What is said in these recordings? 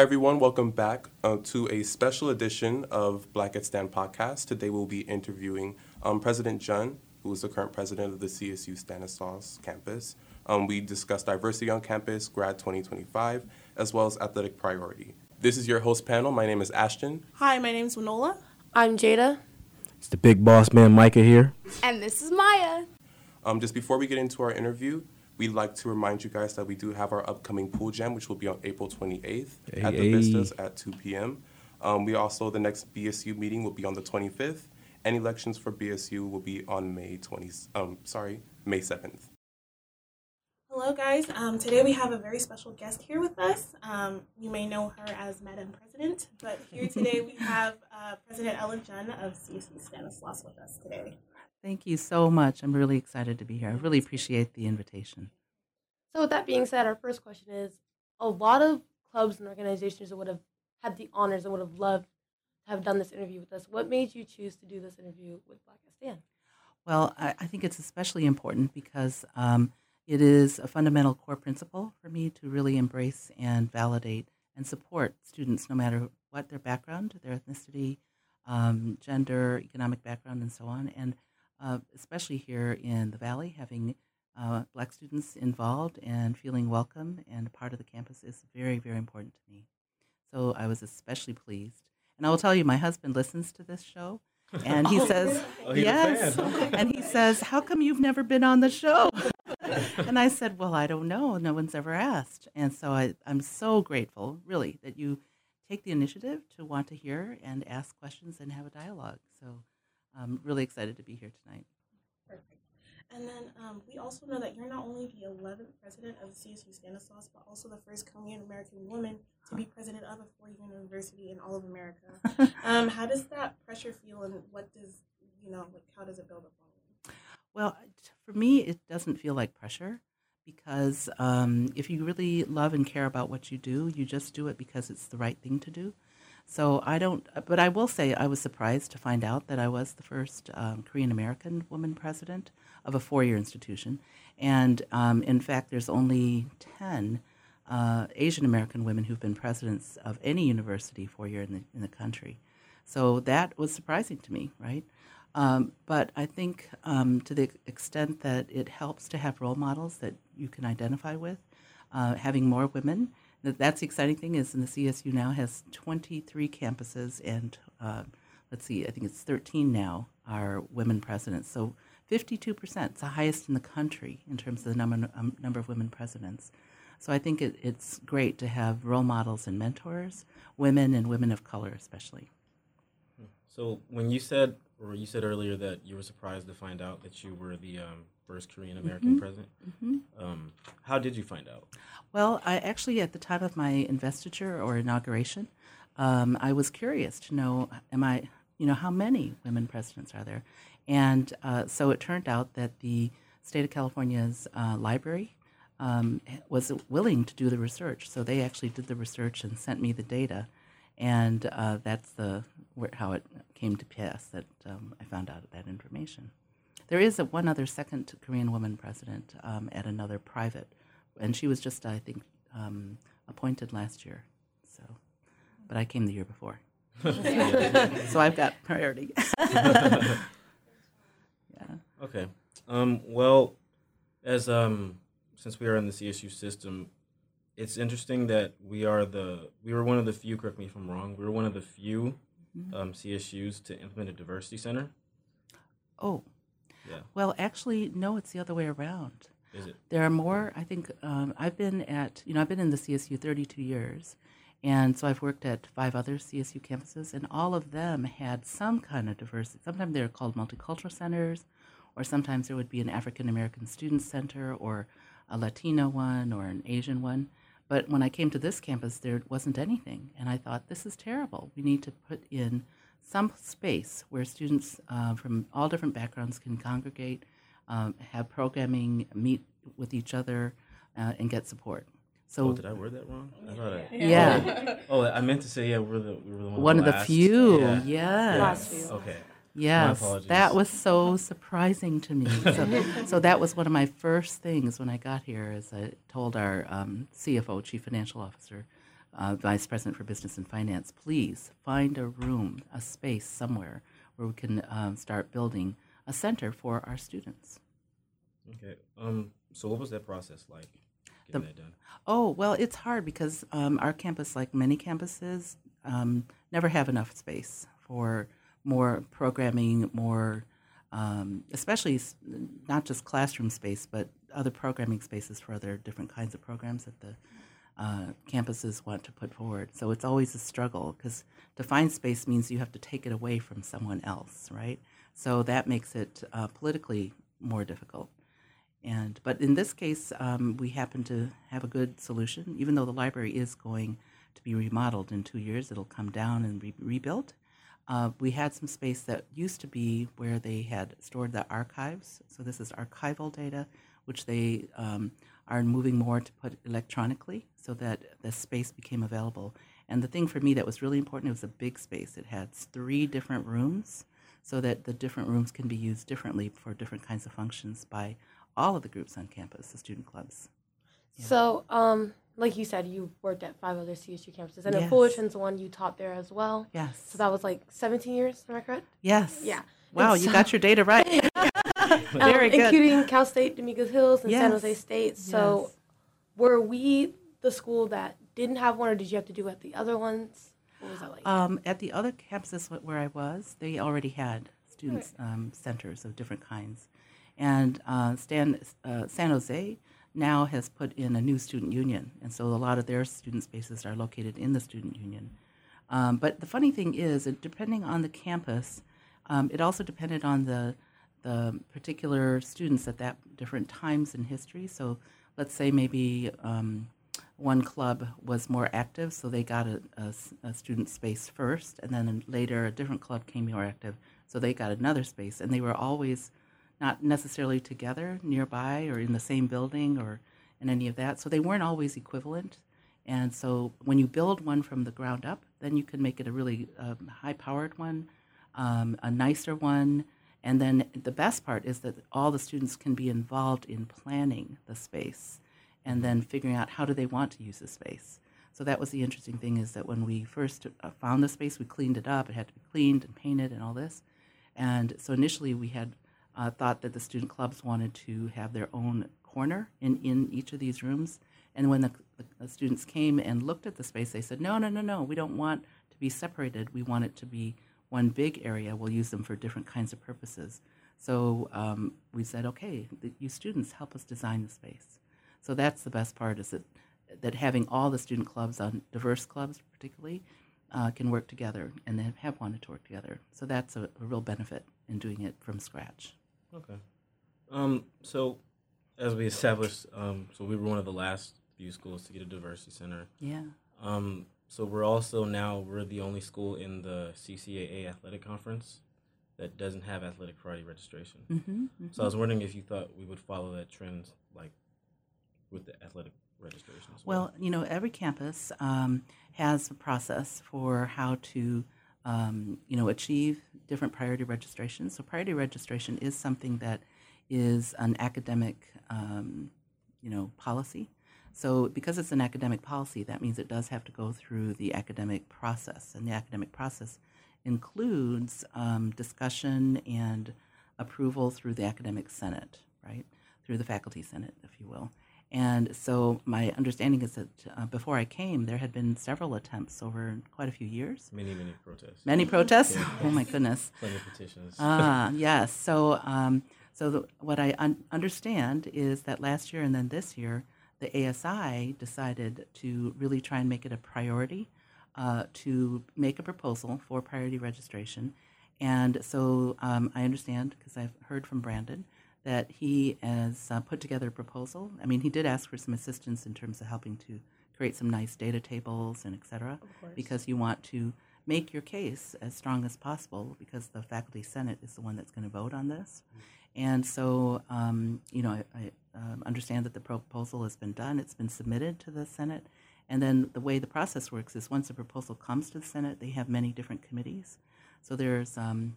Hi, everyone. Welcome back uh, to a special edition of Black at Stan podcast. Today, we'll be interviewing um, President Junn, who is the current president of the CSU Stanislaus campus. Um, we discussed diversity on campus, grad 2025, as well as athletic priority. This is your host panel. My name is Ashton. Hi, my name is Winola. I'm Jada. It's the big boss man, Micah here. And this is Maya. Um, just before we get into our interview, we'd like to remind you guys that we do have our upcoming pool jam, which will be on April 28th Hey, at the hey. Vistas at 2 p.m. Um, we also, the next BSU meeting will be on the 25th, and elections for BSU will be on May 20, um, sorry, May 7th. Hello, guys. Um, today we have a very special guest here with us. Um, you may know her as Madam President, but here today we have uh, President Ellen Junn of CSU Stanislaus with us today. Thank you so much. I'm really excited to be here. I really appreciate the invitation. So, with that being said, our first question is a lot of clubs and organizations that would have had the honors and would have loved to have done this interview with us. What made you choose to do this interview with Black at Well, I, I think it's especially important because um, it is a fundamental core principle for me to really embrace and validate and support students no matter what their background, their ethnicity, um, gender, economic background, and so on. And uh, especially here in the Valley, having uh, black students involved and feeling welcome and part of the campus is very, very important to me. So I was especially pleased. And I will tell you, my husband listens to this show, and he says, Oh, he's a "Yes," fan. and he says, "How come you've never been on the show?" and I said, "Well, I don't know. No one's ever asked." And so I, I'm so grateful, really, that you take the initiative to want to hear and ask questions and have a dialogue. So I'm really excited to be here tonight. Perfect. And then um, we also know that you're not only the 11th president of CSU Stanislaus, but also the first Korean American woman to be president of a four-year university in all of America. um, how does that pressure feel, and what does you know, like, how does it build up on you? Well, for me, it doesn't feel like pressure because um, if you really love and care about what you do, you just do it because it's the right thing to do. So I don't, but I will say I was surprised to find out that I was the first um, Korean American woman president of a four year institution. And um, in fact, there's only 10 uh, Asian American women who've been presidents of any university four year in the, in the country. So that was surprising to me, right? Um, but I think um, to the extent that it helps to have role models that you can identify with, uh, having more women. That- That's the exciting thing is in the CSU now has 23 campuses and uh, let's see, I think it's 13 now are women presidents. So 52%, it's the highest in the country in terms of the number, um, number of women presidents. So I think it, it's great to have role models and mentors, women and women of color especially. So when you said, you said earlier that you were surprised to find out that you were the um, first Korean American president, um, how did you find out? Well, I actually, at the time of my investiture or inauguration, um, I was curious to know, am I, you know, how many women presidents are there? And uh, so it turned out that the state of California's uh, library um, was willing to do the research. So they actually did the research and sent me the data. And uh, that's the where, how it came to pass that um, I found out that information. There is a, one other second Korean woman president um, at another private, and she was just, I think, um, appointed last year. So, but I came the year before, so I've got priority. yeah. Okay. Um, well, as um, since we are in the CSU system, it's interesting that we are the we were one of the few. Correct me if I'm wrong. We were one of the few um, CSUs to implement a diversity center. Oh, Yeah. well, actually, no, it's the other way around. Is it? There are more. I think um, I've been at, you know, I've been in the CSU 32 years. And so I've worked at five other CSU campuses, and all of them had some kind of diversity. Sometimes they're called multicultural centers, or sometimes there would be an African American Student Center, or a Latino one, or an Asian one. But when I came to this campus, there wasn't anything. And I thought, this is terrible. We need to put in some space where students uh, from all different backgrounds can congregate, um, have programming, meet with each other, uh, and get support. So Oh, did I word that wrong? I thought I. Yeah. Oh, I meant to say yeah. We're the we were the one, one of the last. few, Yeah. yes. Last few. Okay. Yes, that was so surprising to me. So, so that was one of my first things when I got here. Is I told our um, CFO, Chief Financial Officer, uh, vice president for business and finance, please find a room, a space somewhere where we can um, start building a center for our students. Okay. Um. So, what was that process like? Getting that done. Oh, well, it's hard because um, our campus, like many campuses, um, never have enough space for more programming, more, um, especially not just classroom space, but other programming spaces for other different kinds of programs that the uh, campuses want to put forward. So it's always a struggle because to find space means you have to take it away from someone else, right? So that makes it uh, politically more difficult. And but in this case, um, we happen to have a good solution. Even though the library is going to be remodeled in two years, it'll come down and be rebuilt. Uh, we had some space that used to be where they had stored the archives. So this is archival data, which they um, are moving more to put electronically, so that the space became available. And the thing for me that was really important, it was a big space. It had three different rooms, so that the different rooms can be used differently for different kinds of functions by all of the groups on campus, the student clubs. Yeah. So, um, like you said, you worked at five other CSU campuses, and Yes. Fullerton's the one you taught there as well. Yes. So that was like 17 years, am I correct? yes. Yeah. Wow, And you got your data right. Very um, good. Including Cal State, Dominguez Hills, and San Jose State. So, Yes. were we the school that didn't have one, or did you have to do it at the other ones? What was that like? Um, at the other campuses where I was, they already had students um, centers of different kinds, and uh, Stan, uh, San Jose now has put in a new student union, and so a lot of their student spaces are located in the student union. Um, but the funny thing is, depending on the campus, um, it also depended on the the particular students at that different times in history. So, let's say maybe um, one club was more active, so they got a student space first, and then later a different club came more active, so they got another space, and they were always not necessarily together nearby or in the same building or in any of that. So they weren't always equivalent. And so when you build one from the ground up, then you can make it a really um, high powered one, um, a nicer one. And then the best part is that all the students can be involved in planning the space and then figuring out how do they want to use the space. So that was the interesting thing is that when we first uh, found the space, we cleaned it up. It had to be cleaned and painted and all this. And so initially we had uh, thought that the student clubs wanted to have their own corner in, in each of these rooms. And when the, the, students came and looked at the space, they said, no, no, no, no, we don't want to be separated. We want it to be one big area. We'll use them for different kinds of purposes. So um, we said, okay, the, you students help us design the space. So that's the best part is that, that having all the student clubs, on diverse clubs particularly, uh, can work together and they have wanted to work together. So that's a, a real benefit in doing it from scratch. Okay. Um. So, as we established, um, so we were one of the last few schools to get a diversity center. Yeah. Um. So we're also now we're the only school in the CCAA athletic conference that doesn't have athletic priority registration. Mm-hmm. So I was wondering if you thought we would follow that trend, like with the athletic registration. As well. Well, you know, every campus um, has a process for how to, um, you know, achieve different priority registrations. So priority registration is something that is an academic, um, you know, policy. So because it's an academic policy, that means it does have to go through the academic process, and the academic process includes um, discussion and approval through the academic senate, right? Through the faculty senate, if you will. And so my understanding is that uh, before I came, there had been several attempts over quite a few years. many many protests, Many protests. Yeah. Oh my goodness. plenty of petitions. Ah, yes. So, um, so the, what I un- understand is that last year and then this year, the ASI decided to really try and make it a priority uh, to make a proposal for priority registration. And so um, I understand because I've heard from Brandon that he has uh, put together a proposal. I mean, he did ask for some assistance in terms of helping to create some nice data tables and et cetera, because you want to make your case as strong as possible because the faculty senate is the one that's going to vote on this. And so, um, you know, I, I um, understand that the proposal has been done. It's been submitted to the Senate. And then the way the process works is once a proposal comes to the Senate, they have many different committees. So there's, um,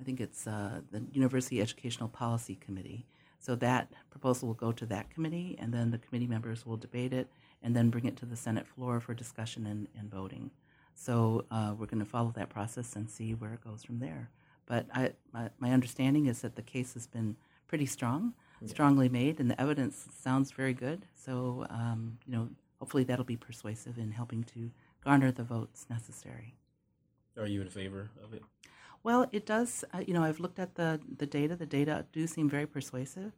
I think it's uh, the University Educational Policy Committee. So that proposal will go to that committee, and then the committee members will debate it, and then bring it to the Senate floor for discussion and, and voting. So uh, we're going to follow that process and see where it goes from there. But I, my, my understanding is that the case has been pretty strong, Yeah. strongly made, and the evidence sounds very good. So, um, you know, hopefully that'll be persuasive in helping to garner the votes necessary. Are you in favor of it? Well, it does. Uh, you know, I've looked at the the data. The data do seem very persuasive.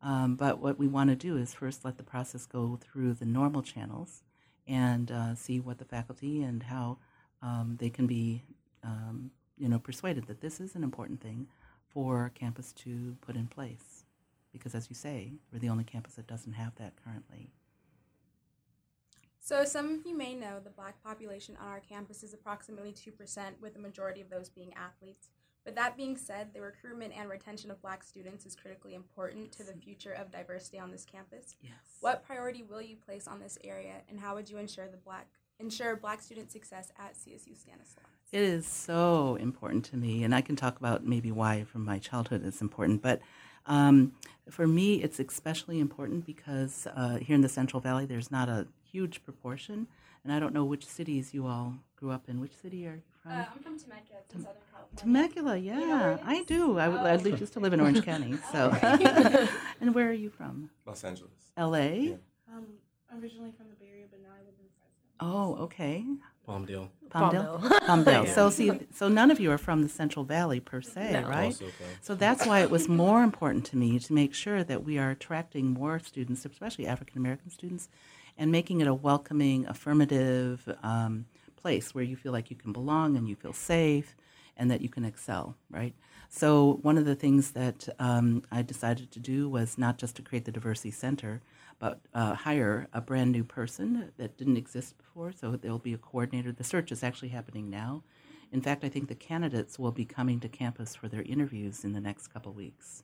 Um, but what we want to do is first let the process go through the normal channels and uh, see what the faculty and how um, they can be, um, you know, persuaded that this is an important thing for campus to put in place. Because, as you say, we're the only campus that doesn't have that currently. So, some of you may know the black population on our campus is approximately 2%, with the majority of those being athletes. With that being said, the recruitment and retention of black students is critically important to the future of diversity on this campus. Yes. What priority will you place on this area, and how would you ensure the black ensure black student success at CSU Stanislaus? It is so important to me, and I can talk about maybe why from my childhood it's important. But um, for me, it's especially important because uh, here in the Central Valley, there's not a huge proportion, and I don't know which cities you all grew up in. Which city are you from? Uh, I'm from Temecula, it's Southern California. Temecula, yeah, where it I is? do. I would. Oh. I used to live in Orange County, so. And where are you from? Los Angeles. L.A. Yeah. Um, originally from the Bay Area, but now I live in Fresno. Oh, okay. Palmdale. Palmdale. Palmdale. Palmdale. Yeah. So see, so none of you are from the Central Valley per se, No. right? Also, okay. So that's why it was more important to me to make sure that we are attracting more students, especially African American students, and making it a welcoming, affirmative um, place where you feel like you can belong and you feel safe and that you can excel, right? So one of the things that um, I decided to do was not just to create the diversity center, but uh, hire a brand new person that didn't exist before. So there'll be a coordinator. The search is actually happening now. In fact, I think the candidates will be coming to campus for their interviews in the next couple weeks.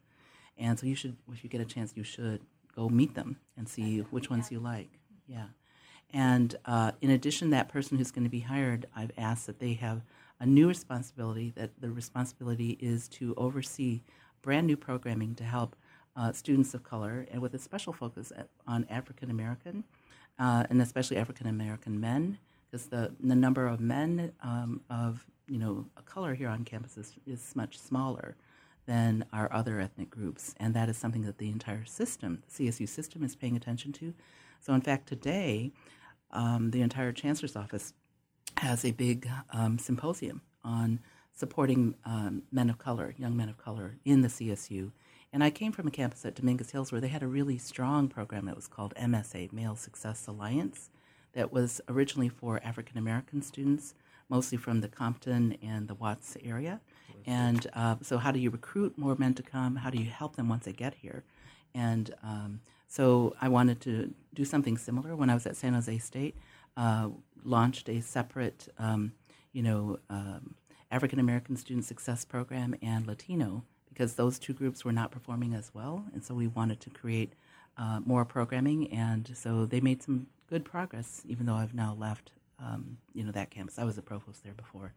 And so you should, if you get a chance, you should go meet them and see which ones you like. Yeah. And uh, in addition, that person who's going to be hired, I've asked that they have a new responsibility, that the responsibility is to oversee brand new programming to help uh, students of color, and with a special focus at, on African American, uh, and especially African American men, because the, the number of men um, of you know color here on campus is, is much smaller than our other ethnic groups, and that is something that the entire system, the CSU system, is paying attention to. So, in fact, today, um, the entire chancellor's office has a big um, symposium on supporting um, men of color, young men of color, in the CSU. And I came from a campus at Dominguez Hills where they had a really strong program that was called MSA, Male Success Alliance, that was originally for African American students, mostly from the Compton and the Watts area. And uh, so, how do you recruit more men to come? How do you help them once they get here? And um, so, I wanted to do something similar when I was at San Jose State. Uh, launched a separate, um, you know, um, African American Student Success Program and Latino because those two groups were not performing as well, and so we wanted to create uh, more programming. And so they made some good progress, even though I've now left, um, you know, that campus. I was a provost there before.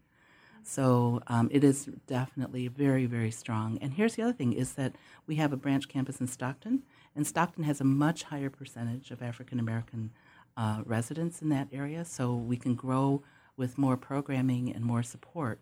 So um, it is definitely very, very strong. And here's the other thing: is that we have a branch campus in Stockton, and Stockton has a much higher percentage of African American uh, residents in that area. So we can grow with more programming and more support.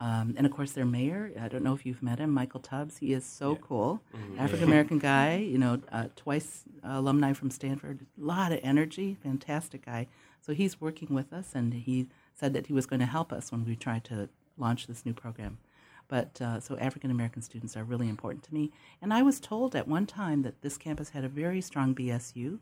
Um, and of course, their mayor, I don't know if you've met him, Michael Tubbs. He is so Yeah. cool. Mhm. African American guy, you know, uh, twice uh, alumni from Stanford. A lot of energy, fantastic guy. So he's working with us, and he said that he was going to help us when we tried to launch this new program. But uh, so African American students are really important to me. And I was told at one time that this campus had a very strong BSU.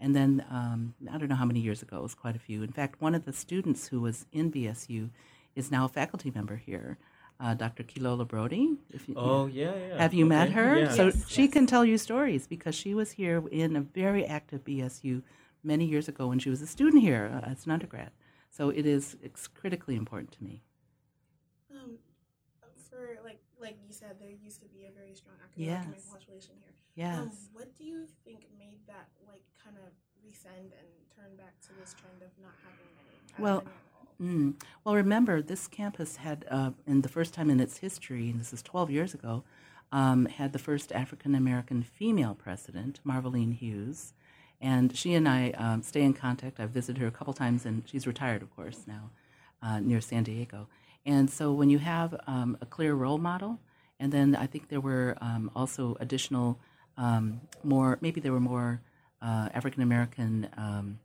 And then um, I don't know how many years ago, it was quite a few. In fact, one of the students who was in BSU is now a faculty member here, uh, Dr. Kilolo Brodie. If you, Oh yeah, yeah. have you met her? Yeah. So Yes, she yes. can tell you stories because she was here in a very active BSU many years ago when she was a student here uh, as an undergrad. So it is it's critically important to me. Um, for like like you said, there used to be a very strong African American Yes. population here. Yes. Um, what do you think made that like kind of rescend and turn back to this trend of not having any? Well, many all? Mm. Well, remember, this campus had, uh, in the first time in its history, and this is 12 years ago, um, had the first African American female president, Marvalene Hughes. And she and I um, stay in contact. I've visited her a couple times, and she's retired, of course, now uh, near San Diego. And so when you have um, a clear role model, and then I think there were um, also additional, um, more, maybe there were more uh, African American um,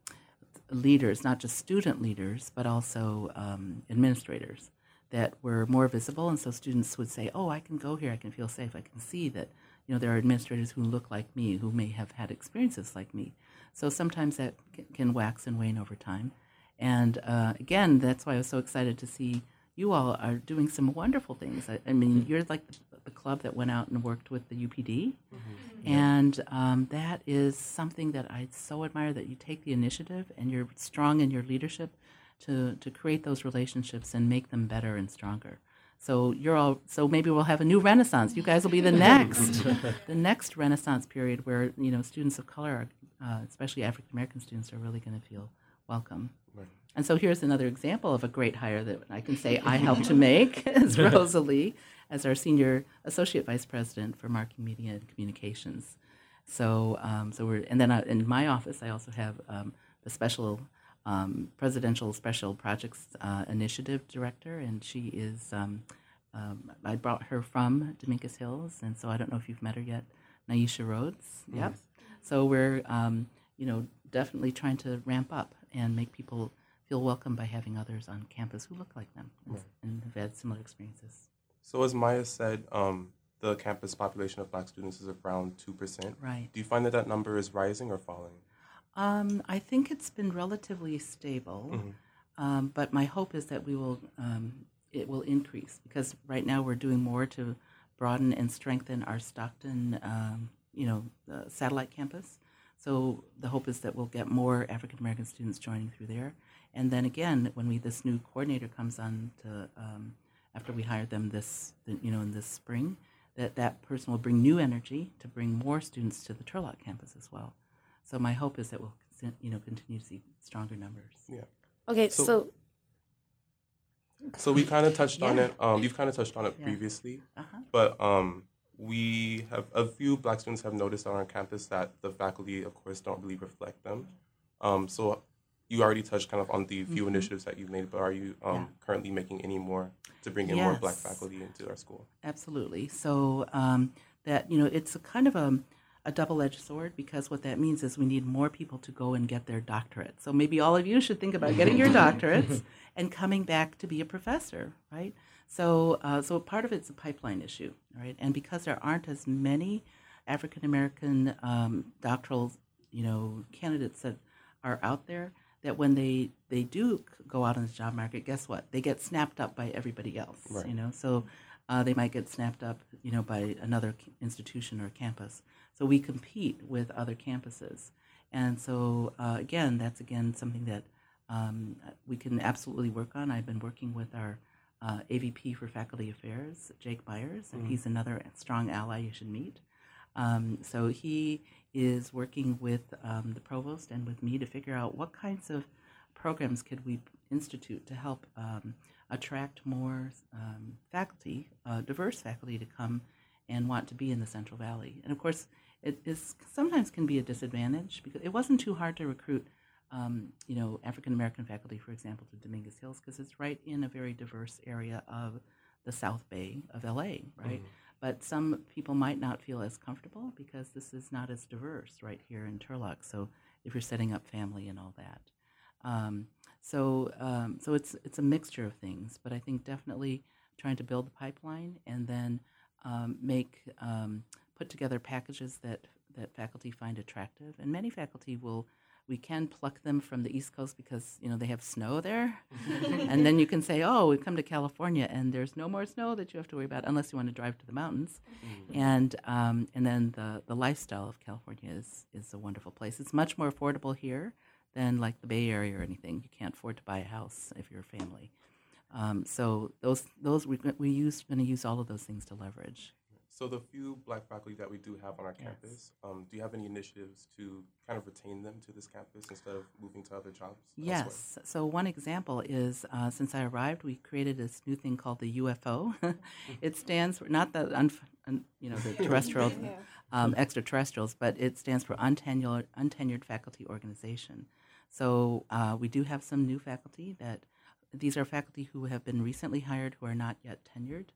leaders, not just student leaders, but also um, administrators that were more visible. And so students would say, oh, I can go here, I can feel safe, I can see that you know, there are administrators who look like me, who may have had experiences like me. So sometimes that can wax and wane over time. And uh, again, that's why I was so excited to see you all are doing some wonderful things. I, I mean, you're like the, the, club that went out and worked with the UPD. Mm-hmm. And um, that is something that I so admire that you take the initiative and you're strong in your leadership to, to create those relationships and make them better and stronger. So you're all so maybe we'll have a new renaissance. You guys will be the next, the next renaissance period where you know students of color, uh, especially African American students, are really going to feel welcome. And so here's another example of a great hire that I can say I helped to make as Rosalie, as our senior associate vice president for marketing, media, and communications. So, um, so we're and then I, in my office I also have um, the special um, Presidential Special Projects uh, Initiative Director, and she is. Um, um, I brought her from Dominguez Hills, and so I don't know if you've met her yet, Naisha Rhodes. Mm-hmm. Yep. So we're, um, you know, definitely trying to ramp up and make people feel welcome by having others on campus who look like them right. and have had similar experiences. So as Maya said, um, the campus population of Black students is around two percent. Right. Do you find that that number is rising or falling? Um, I think it's been relatively stable, mm-hmm. um, but my hope is that we will um, it will increase because right now we're doing more to broaden and strengthen our Stockton, um, you know, satellite campus. So the hope is that we'll get more African American students joining through there, and then again, when we this new coordinator comes on to um, after we hire them this, you know, in this spring, that that person will bring new energy to bring more students to the Turlock campus as well. So my hope is that we'll you know continue to see stronger numbers. Yeah. Okay, so so, so we kind of touched yeah. on it. Um, you've kind of touched on it yeah. previously, uh-huh. but um, we have a few Black students have noticed on our campus that the faculty, of course, don't really reflect them. Um, so you already touched kind of on the few mm-hmm. initiatives that you've made, but are you um, yeah. currently making any more to bring in yes. more Black faculty into our school? Absolutely. So um, that you know, it's a kind of a a double edged sword because what that means is we need more people to go and get their doctorate. So maybe all of you should think about getting your doctorates and coming back to be a professor, right? So, uh, so part of it's a pipeline issue, right? And because there aren't as many African American um, doctoral, you know, candidates that are out there, that when they they do go out on the job market, guess what? They get snapped up by everybody else, right. you know. So uh, they might get snapped up, you know, by another institution or campus. So we compete with other campuses. And so, uh, again, that's again something that um, we can absolutely work on. I've been working with our uh, AVP for Faculty Affairs, Jake Byers, and mm-hmm. he's another strong ally you should meet. Um, so he is working with um, the provost and with me to figure out what kinds of programs could we institute to help um, attract more um, faculty, uh, diverse faculty, to come and want to be in the Central Valley. And of course, it is sometimes can be a disadvantage because it wasn't too hard to recruit, um, you know, African American faculty, for example, to Dominguez Hills because it's right in a very diverse area of the South Bay of LA, right? Mm-hmm. But some people might not feel as comfortable because this is not as diverse right here in Turlock. So if you're setting up family and all that, um, so um, so it's it's a mixture of things. But I think definitely trying to build the pipeline and then um, make um, put together packages that that faculty find attractive, and many faculty will. We can pluck them from the East Coast because you know they have snow there, and then you can say, "Oh, we've come to California, and there's no more snow that you have to worry about unless you want to drive to the mountains." Mm-hmm. And um, and then the the lifestyle of California is is a wonderful place. It's much more affordable here than like the Bay Area or anything. You can't afford to buy a house if you're a family. Um, so those those we we use going to use all of those things to leverage. So the few black faculty that we do have on our Yes. campus, um, do you have any initiatives to kind of retain them to this campus instead of moving to other jobs? elsewhere? Yes. So one example is uh, since I arrived, we created this new thing called the UFO. it stands for not the un, un, you know the terrestrial um, extraterrestrials, but it stands for untenured untenured faculty organization. So uh, we do have some new faculty that these are faculty who have been recently hired who are not yet tenured.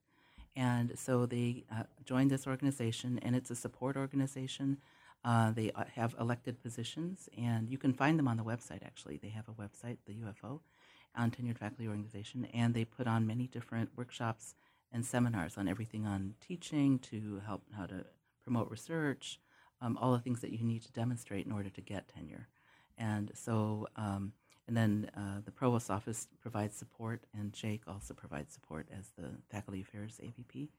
And so they uh, joined this organization, and it's a support organization. Uh, they uh, have elected positions, and you can find them on the website. Actually, they have a website, the UFO, on Tenured Faculty Organization, and they put on many different workshops and seminars on everything on teaching to help how to promote research, um, all the things that you need to demonstrate in order to get tenure. And so, um, and then uh, the provost's office provides support, and Jake also provides support as the faculty affairs AVP.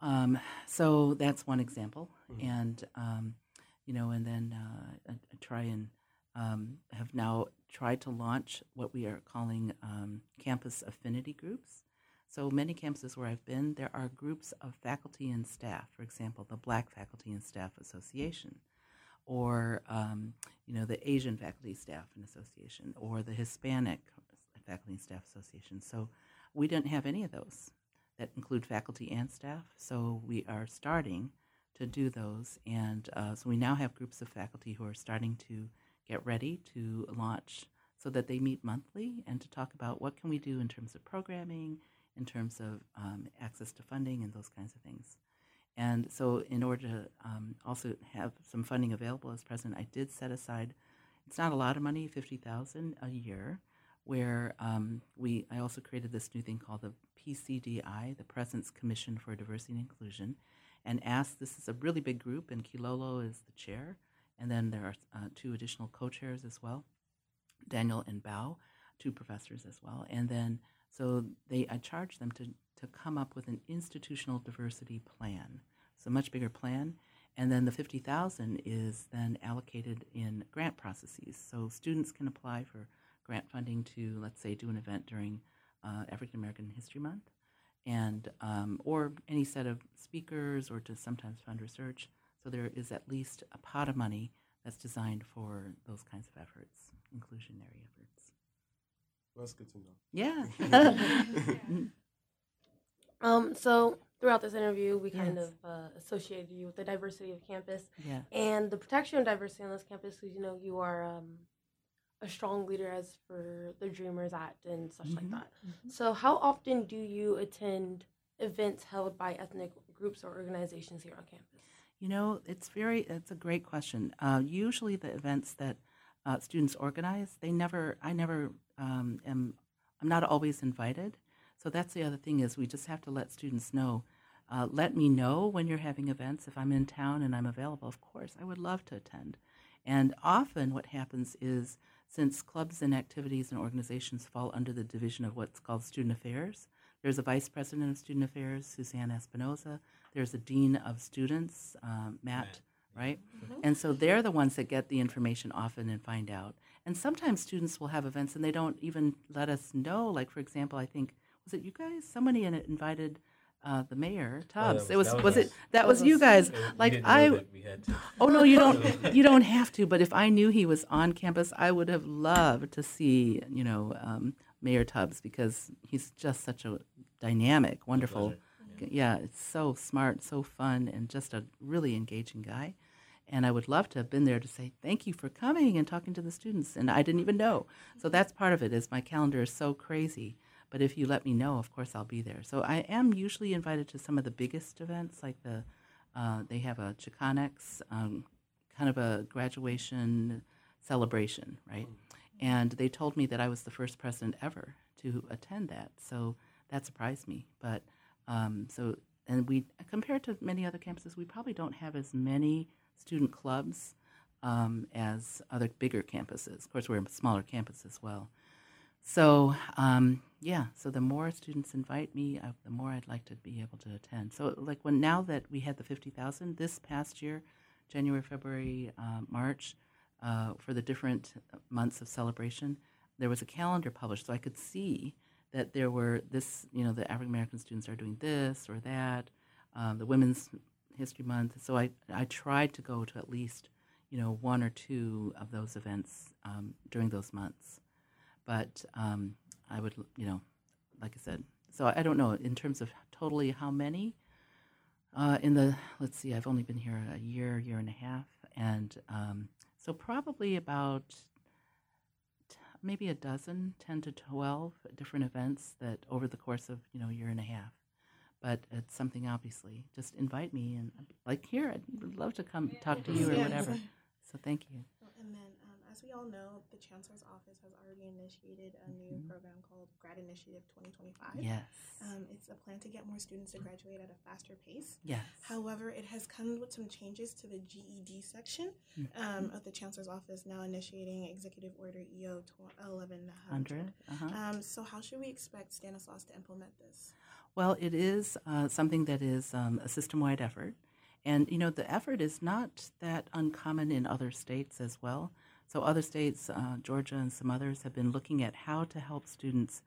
Um, so that's one example, and um, you know, and then uh, I, I try and um, have now tried to launch what we are calling um, campus affinity groups. So many campuses where I've been, there are groups of faculty and staff. For example, the Black Faculty and Staff Association, or um, you know the Asian Faculty Staff and Association, or the Hispanic Faculty and Staff Association. So we didn't have any of those that include faculty and staff. So we are starting to do those, and uh, so we now have groups of faculty who are starting to get ready to launch, so that they meet monthly and to talk about what can we do in terms of programming, in terms of um, access to funding, and those kinds of things. And so, in order to um, also have some funding available as president, I did set aside. It's not a lot of money, fifty thousand a year, where um, we. I also created this new thing called the PCDI, the President's Commission for Diversity and Inclusion, and asked. This is a really big group, and Kilolo is the chair, and then there are uh, two additional co-chairs as well, Daniel and Bao, two professors as well, and then so they. I charged them to to come up with an institutional diversity plan. It's a much bigger plan. And then the 50,000 is then allocated in grant processes. So students can apply for grant funding to, let's say, do an event during uh, African American History Month, and um, or any set of speakers, or to sometimes fund research. So there is at least a pot of money that's designed for those kinds of efforts, inclusionary efforts. Well, that's good to know. Yeah. Um, so throughout this interview, we kind Yes. of uh, associated you with the diversity of campus and the protection of diversity on this campus. Because you know you are um, a strong leader as for the Dreamers Act and such like Mhm. that. So how often do you attend events held by ethnic groups or organizations here on campus? You know, it's very, it's a great question. Uh, usually the events that uh, students organize, they never, I never um, am, I'm not always invited. So that's the other thing is we just have to let students know. Uh, let me know when you're having events. If I'm in town and I'm available, of course, I would love to attend. And often what happens is since clubs and activities and organizations fall under the division of what's called student affairs, there's a vice president of student affairs, Suzanne Espinoza. There's a dean of students, um, Matt, right? And so they're the ones that get the information often and find out. And sometimes students will have events and they don't even let us know. Like, for example, I think, was it you guys? Somebody in it invited uh, the mayor, Tubbs. that it was, was- that was, was it, that was you guys. Like, I, that we had to. Oh no, you don't. you don't have to. But if I knew he was on campus, I would have loved to see, you know, um, Mayor Tubbs because he's just such a dynamic, wonderful. Yeah, it's so smart, so fun, and just a really engaging guy. And I would love to have been there to say thank you for coming and talking to the students. And I didn't even know. So that's part of it. Is my calendar is so crazy. But if you let me know, of course I'll be there. So I am usually invited to some of the biggest events, like the uh, they have a Chicanx, um, kind of a graduation celebration, right? And they told me that I was the first president ever to attend that, so that surprised me. But um, so, and we compared to many other campuses, we probably don't have as many student clubs um, as other bigger campuses. Of course, we're a smaller campus as well. So um, yeah, so the more students invite me, uh, the more I'd like to be able to attend. So like when now that we had the fifty thousand this past year, January, February, uh, March, uh, for the different months of celebration, there was a calendar published, so I could see that there were this, you know, the African American students are doing this or that. uh, the Women's History Month. So I, I tried to go to at least, you know, one or two of those events um, during those months. But um, I would, you know, like I said, so I don't know in terms of totally how many. Uh, in the let's see, I've only been here a year, year and a half, and um, so probably about t- maybe a dozen, ten to twelve different events that over the course of you know a year and a half. But it's something obviously. Just invite me and like here, I'd love to come talk to you or whatever. So thank you. Well, And then, as we all know, the Chancellor's Office has already initiated a new Mhm. program called Grad Initiative 2025. Yes. Um, it's a plan to get more students to graduate at a faster pace. Yes. However, it has come with some changes to the GED section Mm-hmm. um, of the Chancellor's Office, now initiating Executive Order EO 1100. Uh-huh. Um, so, how should we expect Stanislaus to implement this? Well, it is uh, something that is um, a system wide effort. And, you know, the effort is not that uncommon in other states as well. So, other states, uh, Georgia and some others, have been looking at how to help students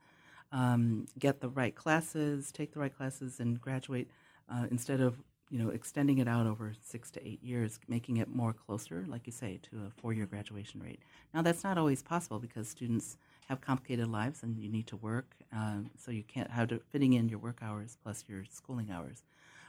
um, get the right classes, take the right classes, and graduate uh, instead of, you know, extending it out over six to eight years, making it more closer, like you say, to a four year graduation rate. Now, that's not always possible because students have complicated lives and you need to work, um, so you can't have to fitting in your work hours plus your schooling hours.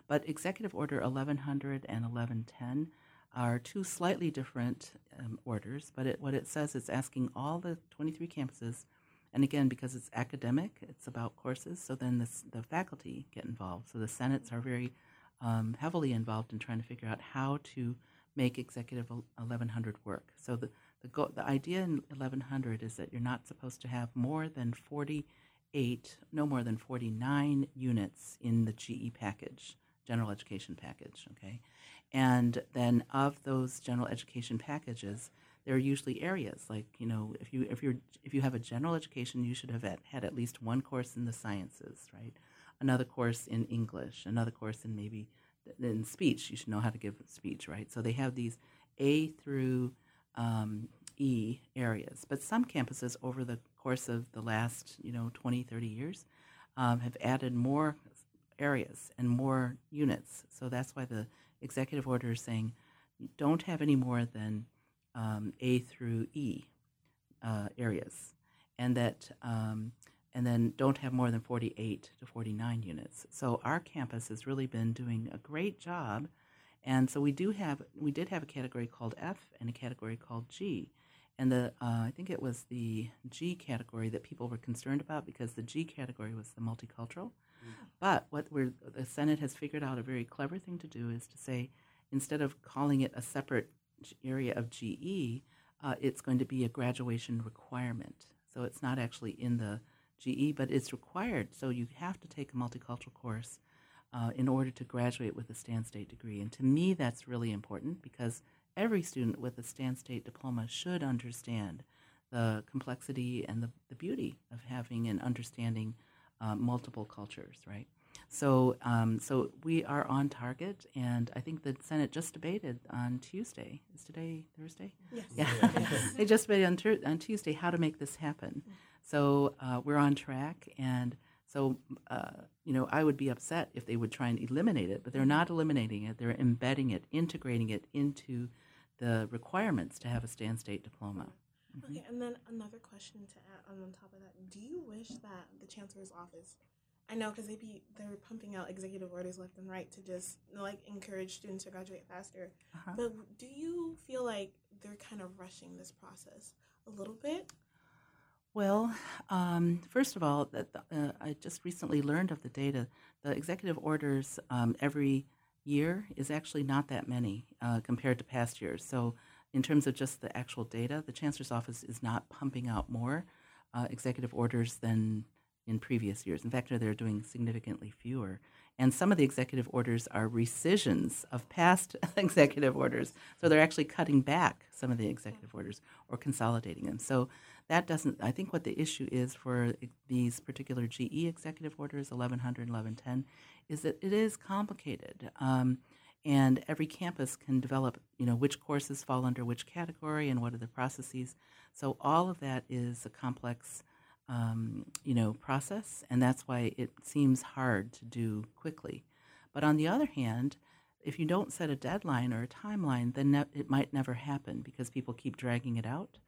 But Executive Order 1100 and 1110 are two slightly different um, orders, but it, what it says is asking all the 23 campuses, and again, because it's academic, it's about courses, so then the, the faculty get involved. So the senates are very um, heavily involved in trying to figure out how to make Executive 1100 work. So the, the, go- the idea in 1100 is that you're not supposed to have more than 48, no more than 49 units in the GE package, general education package, okay? And then of those general education packages, there are usually areas like you know if you if you're if you have a general education, you should have had, had at least one course in the sciences, right? Another course in English, another course in maybe in speech. You should know how to give speech, right? So they have these A through um, E areas. But some campuses over the course of the last, you know, 20, 30 years um, have added more areas and more units. So that's why the executive order saying don't have any more than um, A through E uh, areas, and that um, and then don't have more than 48 to 49 units. So our campus has really been doing a great job, and so we do have we did have a category called F and a category called G, and the uh, I think it was the G category that people were concerned about because the G category was the multicultural. But what the Senate has figured out a very clever thing to do is to say, instead of calling it a separate area of GE, uh, it's going to be a graduation requirement. So it's not actually in the GE, but it's required. So you have to take a multicultural course uh, in order to graduate with a Stan State degree. And to me, that's really important because every student with a Stan State diploma should understand the complexity and the, the beauty of having and understanding uh, multiple cultures, right? So, um, so we are on target, and I think the Senate just debated on Tuesday. Is today Thursday? Yes. Yeah, they just debated on, tur- on Tuesday how to make this happen. So uh, we're on track, and so uh, you know I would be upset if they would try and eliminate it, but they're not eliminating it. They're embedding it, integrating it into the requirements to have a Stan State diploma. Okay, and then another question to add on top of that: Do you wish that the chancellor's office? I know because they be they're pumping out executive orders left and right to just like encourage students to graduate faster. Uh-huh. But do you feel like they're kind of rushing this process a little bit? Well, um, first of all, that uh, I just recently learned of the data. The executive orders um, every year is actually not that many uh, compared to past years. So, in terms of just the actual data, the chancellor's office is not pumping out more uh, executive orders than in previous years. In fact, they're doing significantly fewer. And some of the executive orders are rescissions of past executive orders. So they're actually cutting back some of the executive orders or consolidating them. So that doesn't, I think what the issue is for these particular GE executive orders, 1100 1110, is that it is complicated. Um, and every campus can develop, you know, which courses fall under which category and what are the processes. So all of that is a complex um, you know, process, and that's why it seems hard to do quickly. But on the other hand, if you don't set a deadline or a timeline, then ne- it might never happen because people keep dragging it out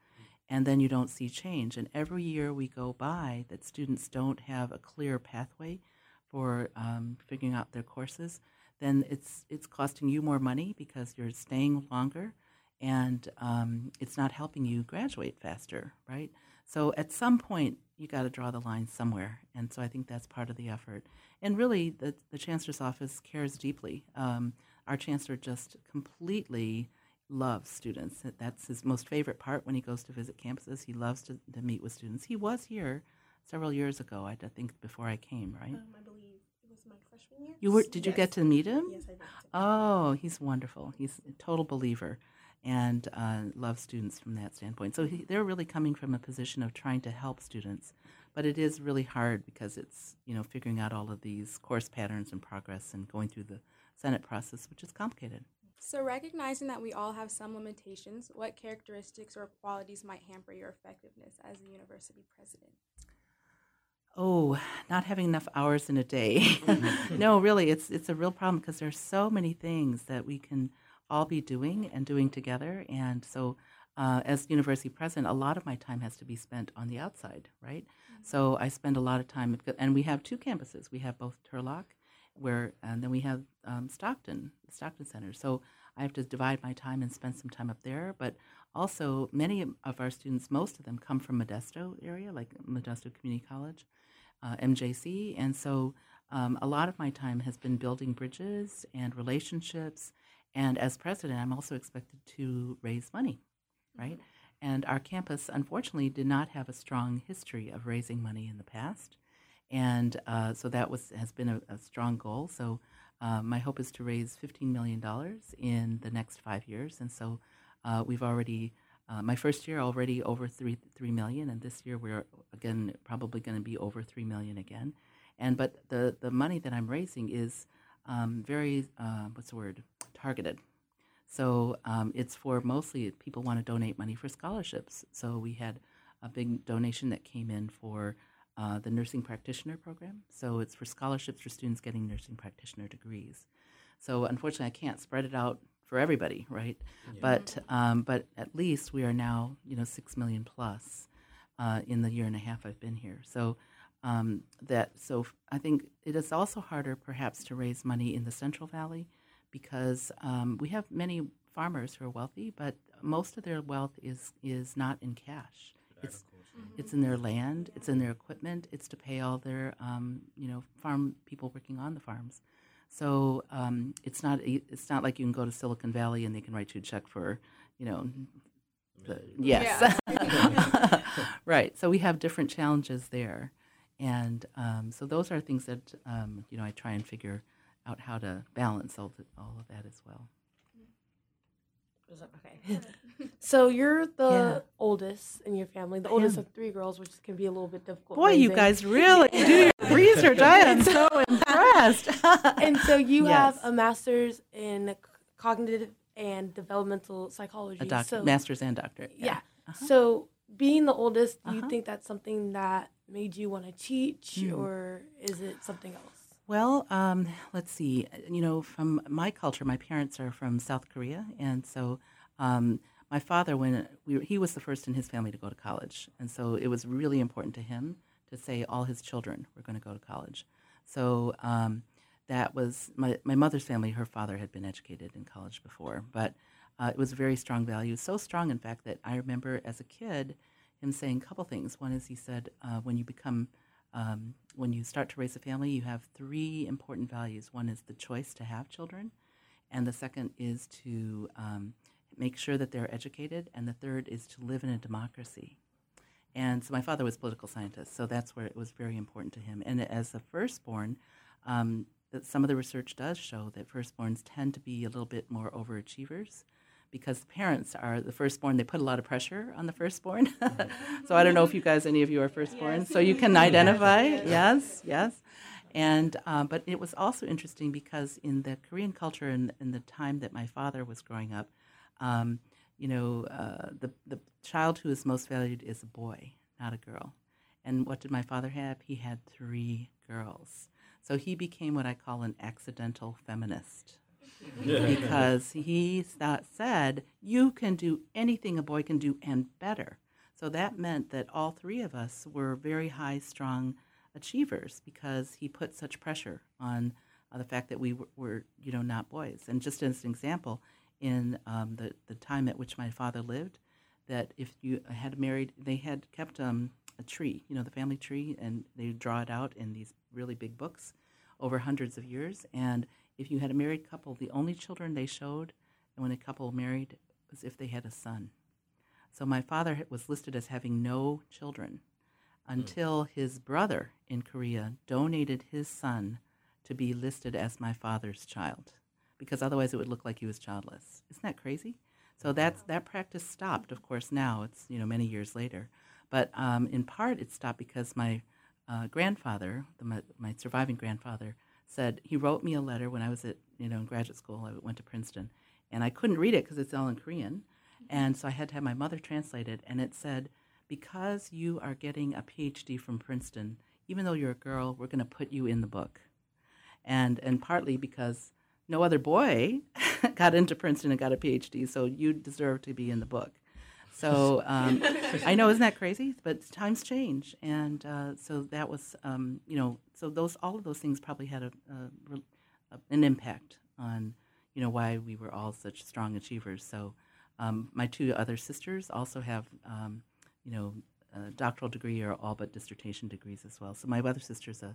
and then you don't see change. And every year we go by that students don't have a clear pathway for um, figuring out their courses, then it's it's costing you more money because you're staying longer, and um, it's not helping you graduate faster, right? So at some point you got to draw the line somewhere, and so I think that's part of the effort. And really, the the chancellor's office cares deeply. Um, our chancellor just completely loves students. That's his most favorite part when he goes to visit campuses. He loves to, to meet with students. He was here several years ago, I think, before I came, right? Um, I believe it was my freshman year. You were? Did you Yes. get to meet him? Yes, I did. Oh, he's wonderful. He's a total believer and uh, loves students from that standpoint. So he, they're really coming from a position of trying to help students. But it is really hard because it's, you know, figuring out all of these course patterns and progress and going through the Senate process, which is complicated. So, recognizing that we all have some limitations, what characteristics or qualities might hamper your effectiveness as a university president? Oh, not having enough hours in a day. no, really, it's it's a real problem because there's so many things that we can all be doing and doing together. And so, uh, as university president, a lot of my time has to be spent on the outside, right? So I spend a lot of time, and we have two campuses. We have both Turlock, where, and then we have um, Stockton, the Stockton Center. So I have to divide my time and spend some time up there. But also, many of our students, most of them, come from Modesto area, like Modesto Community College uh, MJC. And so um, a lot of my time has been building bridges and relationships. And as president, I'm also expected to raise money, right? And our campus, unfortunately, did not have a strong history of raising money in the past. And uh, so that was has been a, a strong goal. So uh, my hope is to raise $15 million in the next five years. And so uh, we've already uh, my first year already over three three million, and this year we're again probably going to be over three million again. And but the the money that I'm raising is um, very uh, what's the word targeted. So um, it's for mostly people want to donate money for scholarships. So we had a big donation that came in for uh, the nursing practitioner program. So it's for scholarships for students getting nursing practitioner degrees. So unfortunately, I can't spread it out for everybody, right? But um, but at least we are now you know six million plus uh, in the year and a half I've been here. So um, that so I think it is also harder perhaps to raise money in the Central Valley because um, we have many farmers who are wealthy, but most of their wealth is is not in cash. It's it's in their land, it's in their equipment, it's to pay all their um, you know farm people working on the farms. So um, it's not e- it's not like you can go to Silicon Valley and they can write you a check for you know the, yes right. So we have different challenges there, and um, so those are things that um, you know I try and figure out how to balance all the, all of that as well. Okay. so you're the Yeah. oldest in your family, the oldest of three girls, which can be a little bit difficult. Boy, you guys really do your research. I am so impressed. and so you have a master's in cognitive and developmental psychology. a doctor, so, master's and doctorate. yeah. Uh-huh. So being the oldest, do you Uh-huh. think that's something that made you want to teach, Hmm. or is it something else? Well, um, let's see. You know, from my culture, my parents are from South Korea, and so um, my father, when we were, he was the first in his family to go to college, and so it was really important to him to say all his children were going to go to college. So um, that was my my mother's family. Her father had been educated in college before, but uh, it was a very strong value. So strong, in fact, that I remember as a kid him saying a couple things. One is he said, uh, when you become um, when you start to raise a family, you have three important values. One is the choice to have children, and the second is to um, make sure that they're educated, and the third is to live in a democracy. And so my father was a political scientist, so that's where it was very important to him. And as a firstborn, um, some of the research does show that firstborns tend to be a little bit more overachievers because parents are the firstborn. They put a lot of pressure on the firstborn. so I don't know if you guys, any of you are firstborn, so you can identify. Yes, yes. And um, but it was also interesting because in the Korean culture and in, the time that my father was growing up, um, you know, uh, the the child who is most valued is a boy, not a girl. And what did my father have? He had three girls. So he became what I call an accidental feminist because he said, You can do anything a boy can do and better. So that meant that all three of us were very high strung achievers because he put such pressure on uh, the fact that we were, were, you know, not boys. And just as an example, in um, the, the time at which my father lived, that if you had married, they had kept um, a tree, you know, the family tree, and they draw it out in these really big books over hundreds of years. And if you had a married couple, the only children they showed, and when a couple married, was if they had a son. So my father was listed as having no children until his brother in Korea donated his son to be listed as my father's child, because otherwise it would look like he was childless. Isn't that crazy? So that's that practice stopped. Of course, now it's you know many years later, but um, in part it stopped because my uh, grandfather, the, my, my surviving grandfather, said he wrote me a letter when I was at you know in graduate school. I went to Princeton, and I couldn't read it because it's all in Korean, and so I had to have my mother translate it. And it said, "Because you are getting a PhD from Princeton, even though you're a girl, we're going to put you in the book." And and partly because no other boy got into Princeton and got a PhD, so you deserve to be in the book. So um, I know, isn't that crazy? But times change, and uh, so that was, um, you know, so those all of those things probably had a, a, an impact on, you know, why we were all such strong achievers. So um, my two other sisters also have, um, you know, a doctoral degree or all but dissertation degrees as well. So my other sister's a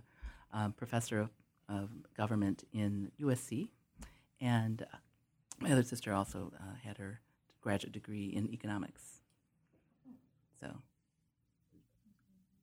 um, professor of, of government in USC, and uh, my other sister also uh, had her graduate degree in economics. So,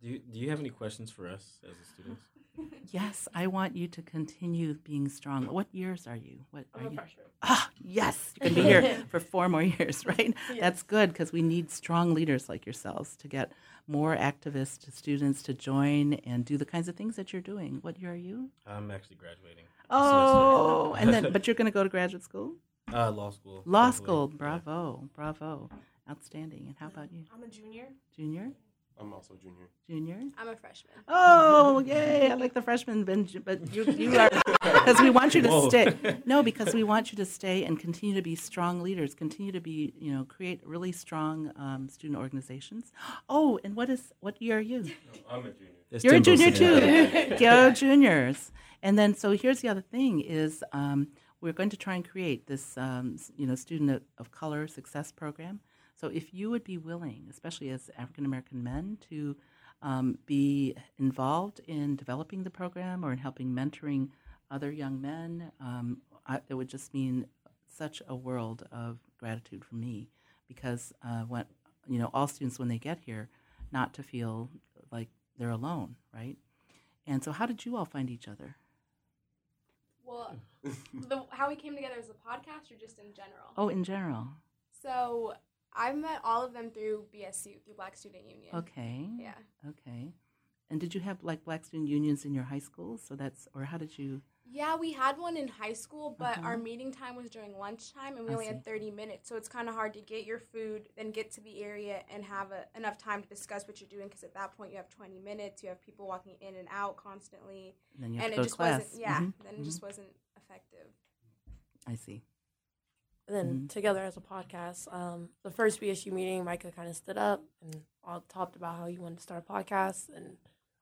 Do you, do you have any questions for us as the students? yes, I want you to continue being strong. What years are you? What are I'm a you? freshman. Ah, yes, you can be here for four more years, right? That's good because we need strong leaders like yourselves to get more activists, students to join and do the kinds of things that you're doing. What year are you? I'm actually graduating. Oh, and then, but you're going to go to graduate school? Uh, law school. Law hopefully. school. Yeah. Bravo, bravo, outstanding. And how about you, I'm a junior. junior? I'm also junior. Junior? I'm a freshman. Oh, yay! I like the freshman, Ben, but you, you are because we want you to Whoa. stay. No, because we want you to stay and continue to be strong leaders. Continue to be, you know, create really strong um, student organizations. Oh, and what is what year are you? I'm a junior. It's You're a junior too. Go juniors. And then, so here's the other thing: is um, we're going to try and create this, um, you know, student of, of color success program. So if you would be willing, especially as African American men, to um, be involved in developing the program or in helping mentoring other young men, um, I, it would just mean such a world of gratitude for me because uh, when you know all students when they get here, not to feel like they're alone, right? And so, how did you all find each other? Well, the, how we came together as a podcast or just in general? Oh, in general. So I met all of them through BSU, through Black Student Union. Okay. Yeah. Okay. And did you have like black student unions in your high school? So that's, or how did you? Yeah, we had one in high school, but Uh-huh. our meeting time was during lunchtime, and we I only see. had 30 minutes. So it's kind of hard to get your food, then get to the area, and have a, enough time to discuss what you're doing. Because at that point, you have 20 minutes, you have people walking in and out constantly, And then you have and to go it just class. wasn't. Yeah, Mhm, then it just wasn't effective. I see. And then Mhm. together as a podcast, um, the first BSU meeting, Micah kind of stood up and all talked about how he wanted to start a podcast and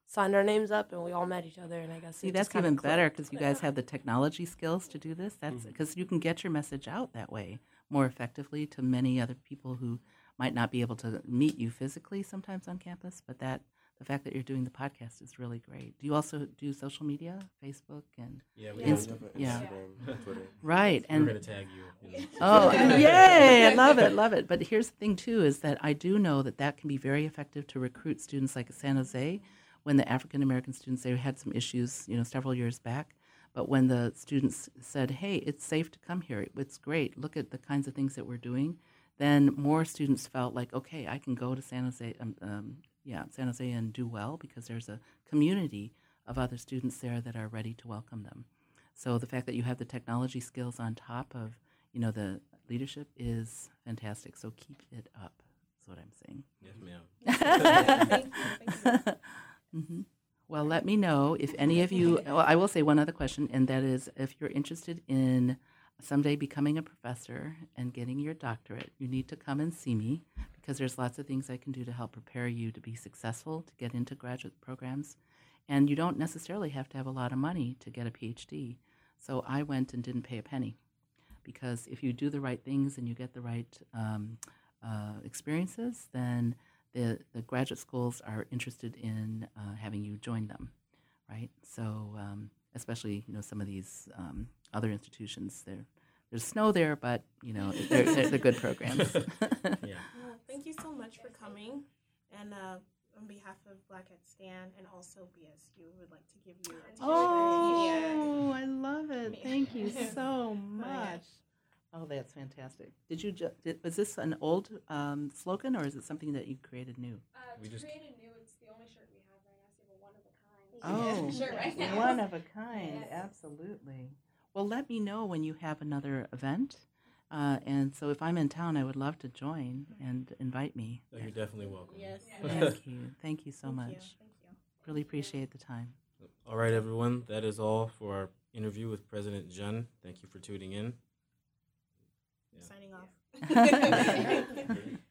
signed our names up, and we all met each other. And I guess See, that's even better because you guys have the technology skills to do this. That's because you can get your message out that way more effectively to many other people who might not be able to meet you physically sometimes on campus. But that the fact that you're doing the podcast is really great. Do you also do social media, Facebook and Yeah, we. Inst- have an yeah. Instagram, Twitter. right? we're And gonna tag you. you know. Oh, yay! I love it, love it. But here's the thing too: is that I do know that that can be very effective to recruit students like San Jose. When the African American students they had some issues, you know, several years back. But when the students said, "Hey, it's safe to come here. It's great. Look at the kinds of things that we're doing," then more students felt like, "Okay, I can go to San Jose, um, um, yeah, San Jose, and do well because there's a community of other students there that are ready to welcome them." So the fact that you have the technology skills on top of you know the leadership is fantastic. So keep it up. That's what I'm saying. Yes, ma'am. Thank you, thank you. hmm Well, let me know if any of you. Well, I will say one other question, and that is if you're interested in someday becoming a professor and getting your doctorate, you need to come and see me because there's lots of things I can do to help prepare you to be successful, to get into graduate programs. And you don't necessarily have to have a lot of money to get a PhD. So I went and didn't pay a penny because if you do the right things and you get the right um, uh, experiences, then the, the graduate schools are interested in uh, having you join them, right? So, um, especially you know some of these um, other institutions, there there's snow there, but you know they're, they're, they're good programs. Yeah. Well, thank you so much for coming. And uh, on behalf of Black at Stan and also BSU, would like to give you a t-shirt. Oh, I love it. Thank you so much. Oh, that's fantastic. Did you ju- did, was this an old um, slogan or is it something that you created new? Uh, We to just- create a new, it's the only shirt we have right now. So we have a one of a kind. Oh, shirt right now. one of a kind. Yes. Absolutely. Well, let me know when you have another event. Uh, and so if I'm in town, I would love to join and invite me. So you're definitely welcome. Yes. Thank you. Thank you so Thank much. You. Thank you. Really appreciate the time. All right, everyone. That is all for our interview with President Junn. Thank you for tuning in. Yeah. Signing off. Thank